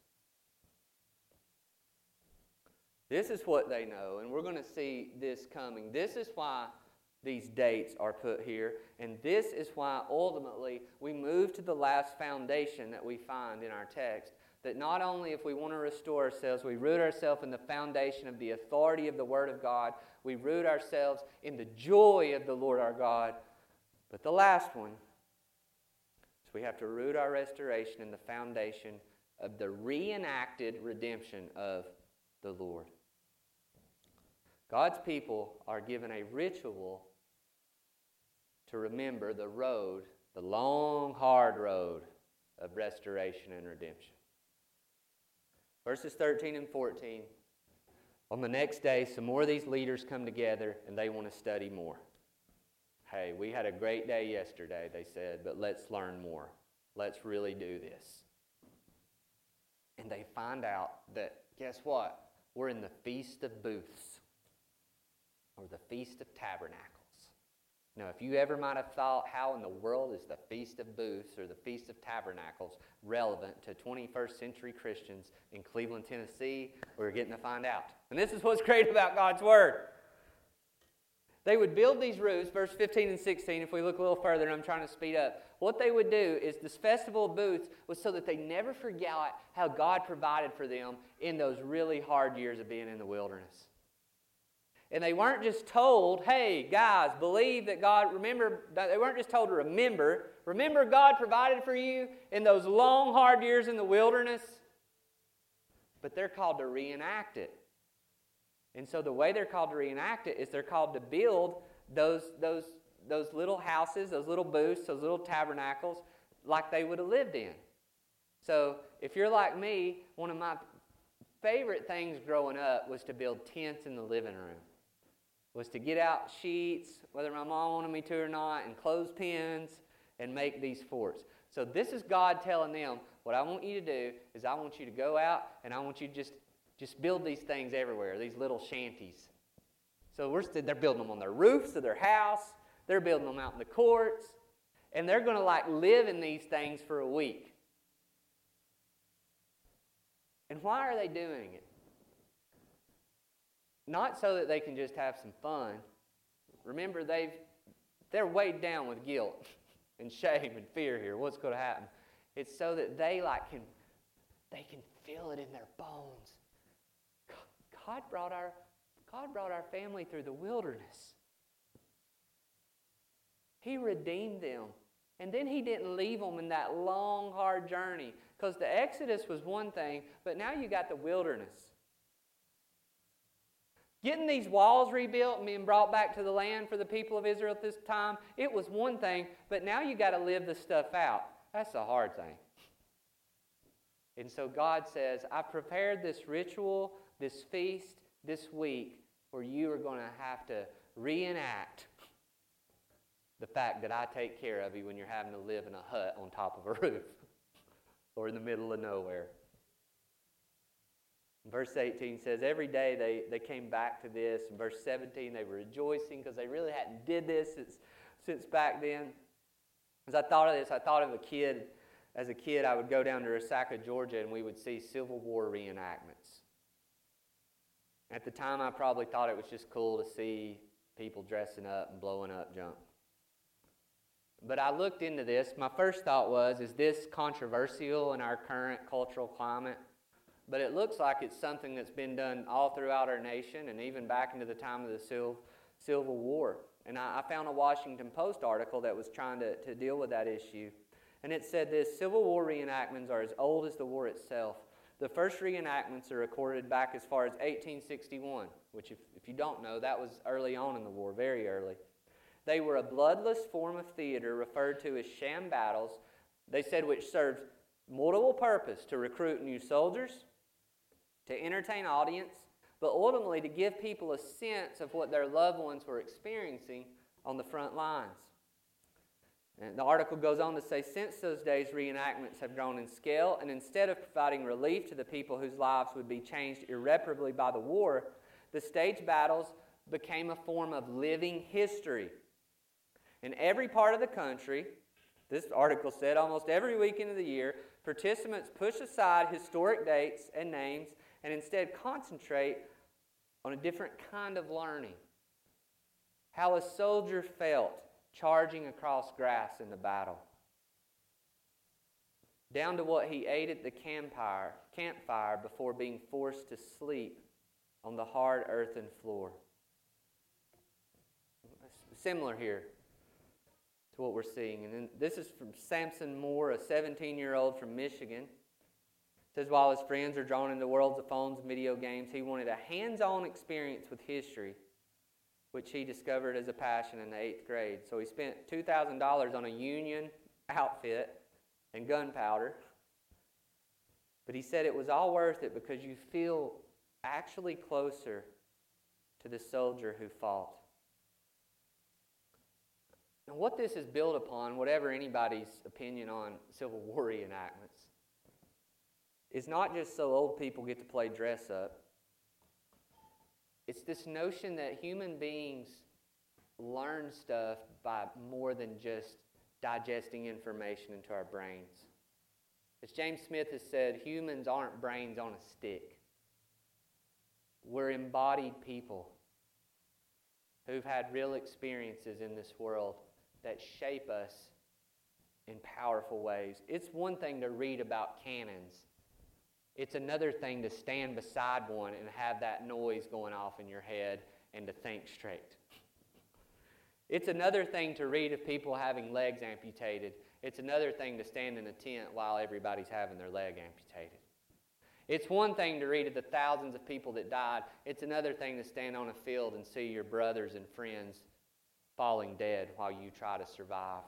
This is what they know, and we're going to see this coming. This is why these dates are put here, and this is why ultimately we move to the last foundation that we find in our text. That not only if we want to restore ourselves, we root ourselves in the foundation of the authority of the Word of God, we root ourselves in the joy of the Lord our God, but the last one is we have to root our restoration in the foundation of the reenacted redemption of the Lord. God's people are given a ritual to remember the road, the long, hard road of restoration and redemption. Verses 13 and 14. On the next day, some more of these leaders come together and they want to study more. Hey, we had a great day yesterday, they said, but let's learn more. Let's really do this. And they find out that, guess what? We're in the Feast of Booths or the Feast of Tabernacles. Now, if you ever might have thought, how in the world is the Feast of Booths or the Feast of Tabernacles relevant to 21st century Christians in Cleveland, Tennessee, we're getting to find out. And this is what's great about God's Word. They would build these roofs, verse 15 and 16, if we look a little further, and I'm trying to speed up. What they would do is this festival of booths was so that they never forgot how God provided for them in those really hard years of being in the wilderness. And they weren't just told, hey, guys, believe that God, remember, they weren't just told to remember. Remember, God provided for you in those long, hard years in the wilderness. But they're called to reenact it. And so the way they're called to reenact it is they're called to build those, those, those little houses, those little booths, those little tabernacles, like they would have lived in. So if you're like me, one of my favorite things growing up was to build tents in the living room was to get out sheets, whether my mom wanted me to or not, and clothespins and make these forts. So this is God telling them, what I want you to do is I want you to go out and I want you to just, just build these things everywhere, these little shanties. So we're they're building them on their roofs of their house. They're building them out in the courts. And they're going to like live in these things for a week. And why are they doing it? Not so that they can just have some fun. Remember, they've, they're weighed down with guilt and shame and fear here. What's going to happen? It's so that they like can they can feel it in their bones. God brought our God brought our family through the wilderness. He redeemed them. And then he didn't leave them in that long, hard journey. Because the Exodus was one thing, but now you got the wilderness. Getting these walls rebuilt and being brought back to the land for the people of Israel at this time, it was one thing, but now you got to live this stuff out. That's a hard thing. And so God says, I prepared this ritual, this feast, this week, where you are going to have to reenact the fact that I take care of you when you're having to live in a hut on top of a roof or in the middle of nowhere. Verse 18 says, Every day they, they came back to this. In verse 17, they were rejoicing because they really hadn't did this since, since back then. As I thought of this, I thought of a kid. As a kid, I would go down to Resaca, Georgia, and we would see Civil War reenactments. At the time, I probably thought it was just cool to see people dressing up and blowing up junk. But I looked into this. My first thought was, is this controversial in our current cultural climate? But it looks like it's something that's been done all throughout our nation and even back into the time of the Civil, War. And I, I found a Washington Post article that was trying to, to deal with that issue. And it said this Civil War reenactments are as old as the war itself. The first reenactments are recorded back as far as 1861, which, if, if you don't know, that was early on in the war, very early. They were a bloodless form of theater referred to as sham battles, they said, which served multiple purpose to recruit new soldiers, to entertain audience, but ultimately to give people a sense of what their loved ones were experiencing on the front lines. And the article goes on to say since those days, reenactments have grown in scale, and instead of providing relief to the people whose lives would be changed irreparably by the war, the stage battles became a form of living history. In every part of the country, this article said almost every weekend of the year, participants push aside historic dates and names and instead concentrate on a different kind of learning. How a soldier felt charging across grass in the battle, down to what he ate at the campfire, campfire before being forced to sleep on the hard earthen floor. Similar here to what we're seeing. And this is from Samson Moore, a 17 year old from Michigan. Says while his friends are drawn into worlds of phones and video games, he wanted a hands on experience with history, which he discovered as a passion in the eighth grade. So he spent $2,000 on a Union outfit and gunpowder. But he said it was all worth it because you feel actually closer to the soldier who fought. And what this is built upon, whatever anybody's opinion on Civil War reenactments, is not just so old people get to play dress up. It's this notion that human beings learn stuff by more than just digesting information into our brains. As James Smith has said, humans aren't brains on a stick. We're embodied people who've had real experiences in this world that shape us in powerful ways. It's one thing to read about cannons, it's another thing to stand beside one and have that noise going off in your head and to think straight. It's another thing to read of people having legs amputated. It's another thing to stand in a tent while everybody's having their leg amputated. It's one thing to read of the thousands of people that died. It's another thing to stand on a field and see your brothers and friends falling dead while you try to survive.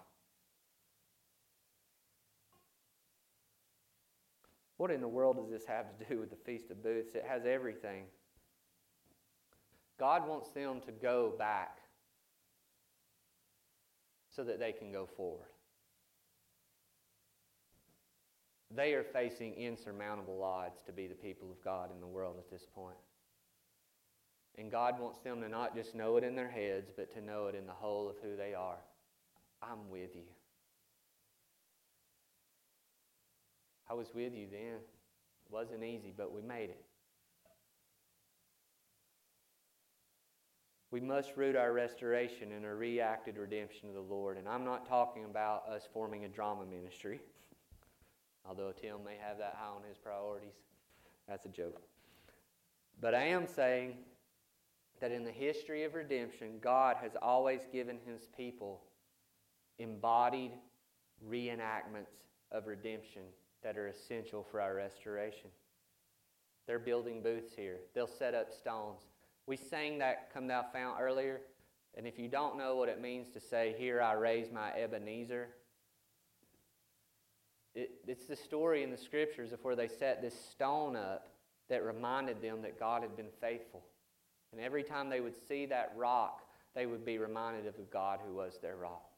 What in the world does this have to do with the Feast of Booths? It has everything. God wants them to go back so that they can go forward. They are facing insurmountable odds to be the people of God in the world at this point. And God wants them to not just know it in their heads, but to know it in the whole of who they are. I'm with you. I was with you then. It wasn't easy, but we made it. We must root our restoration in a reacted redemption of the Lord. And I'm not talking about us forming a drama ministry, although Tim may have that high on his priorities. That's a joke. But I am saying that in the history of redemption, God has always given his people embodied reenactments of redemption that are essential for our restoration. They're building booths here, they'll set up stones. We sang that Come Thou Fount earlier, and if you don't know what it means to say, Here I raise my Ebenezer, it, it's the story in the scriptures of where they set this stone up that reminded them that God had been faithful. And every time they would see that rock, they would be reminded of the God who was their rock.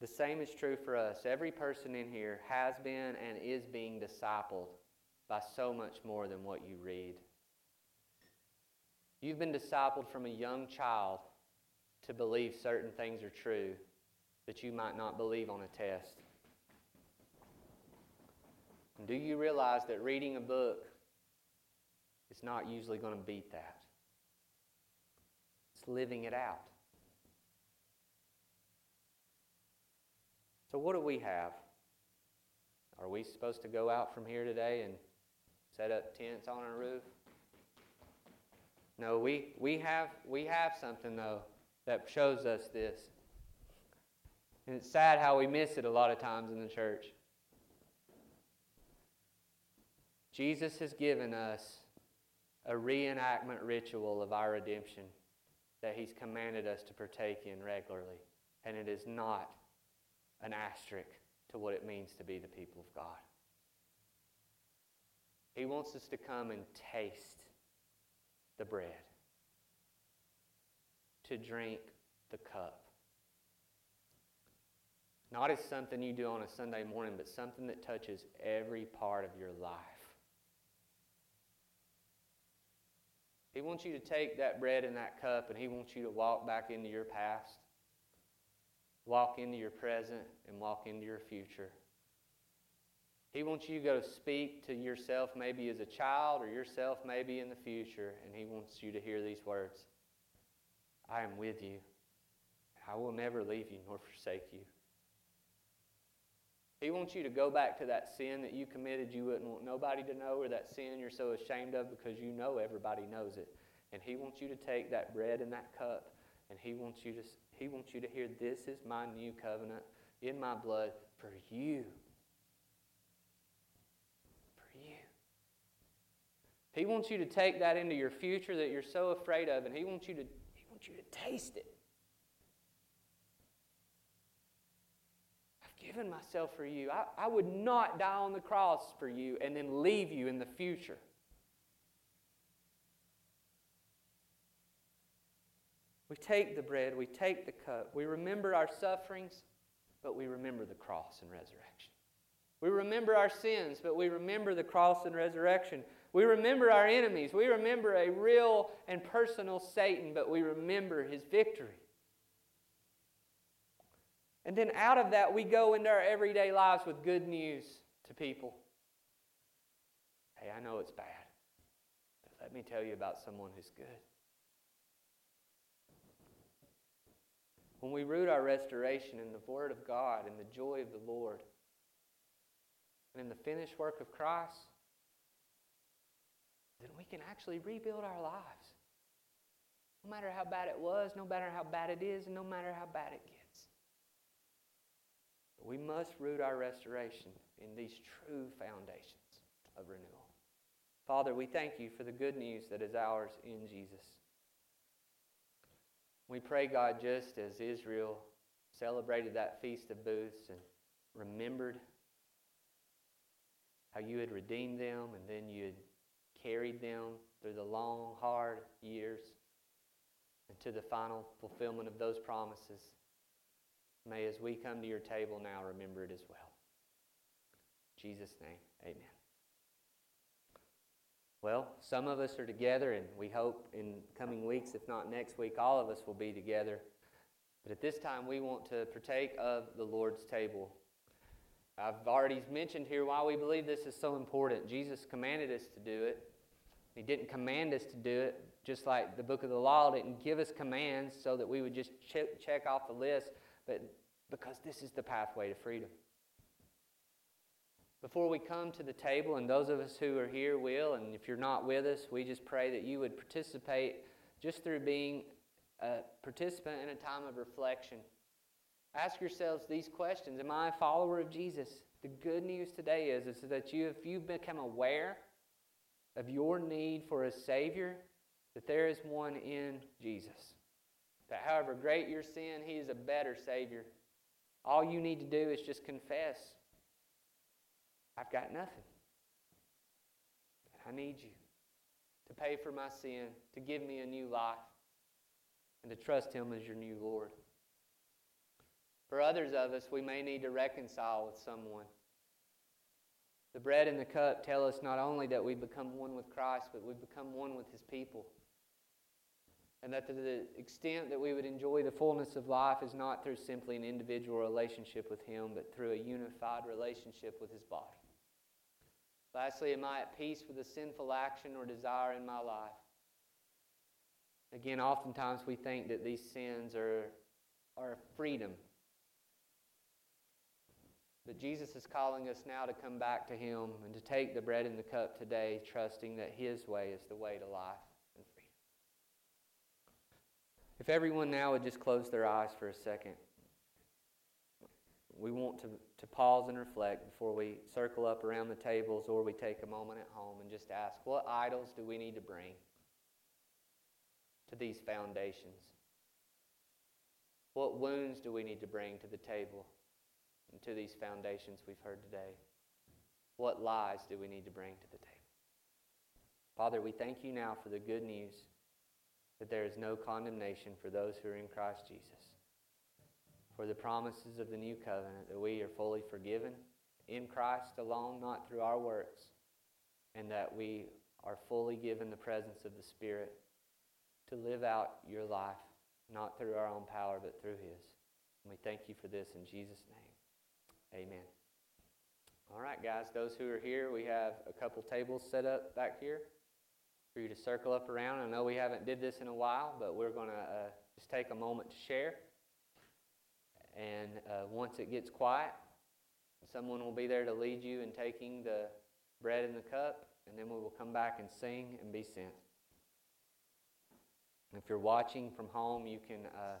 The same is true for us. Every person in here has been and is being discipled by so much more than what you read. You've been discipled from a young child to believe certain things are true that you might not believe on a test. And do you realize that reading a book is not usually going to beat that. It's living it out. So, what do we have? Are we supposed to go out from here today and set up tents on our roof? No, we, we, have, we have something, though, that shows us this. And it's sad how we miss it a lot of times in the church. Jesus has given us a reenactment ritual of our redemption that He's commanded us to partake in regularly. And it is not an asterisk to what it means to be the people of God. He wants us to come and taste the bread, to drink the cup, Not as something you do on a Sunday morning, but something that touches every part of your life. He wants you to take that bread and that cup and He wants you to walk back into your past, walk into your present, and walk into your future. He wants you to go speak to yourself maybe as a child or yourself maybe in the future, and He wants you to hear these words I am with you. I will never leave you nor forsake you. He wants you to go back to that sin that you committed you wouldn't want nobody to know, or that sin you're so ashamed of because you know everybody knows it. And He wants you to take that bread and that cup, and He wants you to, he wants you to hear, This is my new covenant in my blood for you. For you. He wants you to take that into your future that you're so afraid of, and He wants you to, he wants you to taste it. I've given myself for you. I, I would not die on the cross for you and then leave you in the future. We take the bread, we take the cup, we remember our sufferings, but we remember the cross and resurrection. We remember our sins, but we remember the cross and resurrection. We remember our enemies. We remember a real and personal Satan, but we remember his victory. And then out of that, we go into our everyday lives with good news to people. Hey, I know it's bad, but let me tell you about someone who's good. When we root our restoration in the Word of God and the joy of the Lord and in the finished work of Christ, then we can actually rebuild our lives. No matter how bad it was, no matter how bad it is, and no matter how bad it gets. We must root our restoration in these true foundations of renewal. Father, we thank you for the good news that is ours in Jesus. We pray, God, just as Israel celebrated that Feast of Booths and remembered how you had redeemed them and then you had carried them through the long, hard years and to the final fulfillment of those promises. May, as we come to your table now, remember it as well. In Jesus' name, amen. Well, some of us are together, and we hope in coming weeks, if not next week, all of us will be together. But at this time, we want to partake of the Lord's table. I've already mentioned here why we believe this is so important. Jesus commanded us to do it. He didn't command us to do it, just like the book of the law didn't give us commands so that we would just check, off the list but because this is the pathway to freedom. Before we come to the table, and those of us who are here will, and if you're not with us, we just pray that you would participate just through being a participant in a time of reflection. Ask yourselves these questions Am I a follower of Jesus? The good news today is, is that you, if you've become aware of your need for a Savior, that there is one in Jesus. That however great your sin, He is a better Savior. All you need to do is just confess I've got nothing. I need you to pay for my sin, to give me a new life, and to trust Him as your new Lord. For others of us, we may need to reconcile with someone. The bread and the cup tell us not only that we become one with Christ, but we become one with His people. And that to the extent that we would enjoy the fullness of life is not through simply an individual relationship with Him, but through a unified relationship with His body. Lastly, am I at peace with a sinful action or desire in my life? Again, oftentimes we think that these sins are, are freedom. But Jesus is calling us now to come back to Him and to take the bread and the cup today, trusting that His way is the way to life. And freedom. If everyone now would just close their eyes for a second, we want to, to pause and reflect before we circle up around the tables or we take a moment at home and just ask, what idols do we need to bring to these foundations? What wounds do we need to bring to the table and to these foundations we've heard today? What lies do we need to bring to the table? Father, we thank you now for the good news that there is no condemnation for those who are in Christ Jesus. For the promises of the new covenant, that we are fully forgiven in Christ alone, not through our works, and that we are fully given the presence of the Spirit to live out your life, not through our own power, but through His. And we thank you for this in Jesus' name. Amen. All right, guys, those who are here, we have a couple tables set up back here for you to circle up around. I know we haven't did this in a while, but we're going to uh, just take a moment to share. And uh, once it gets quiet, someone will be there to lead you in taking the bread and the cup, and then we will come back and sing and be sent. If you're watching from home, you can. Uh,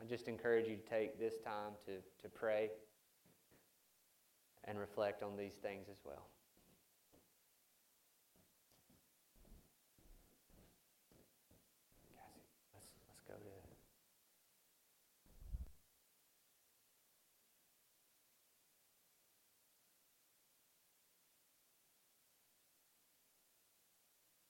I just encourage you to take this time to, to pray and reflect on these things as well.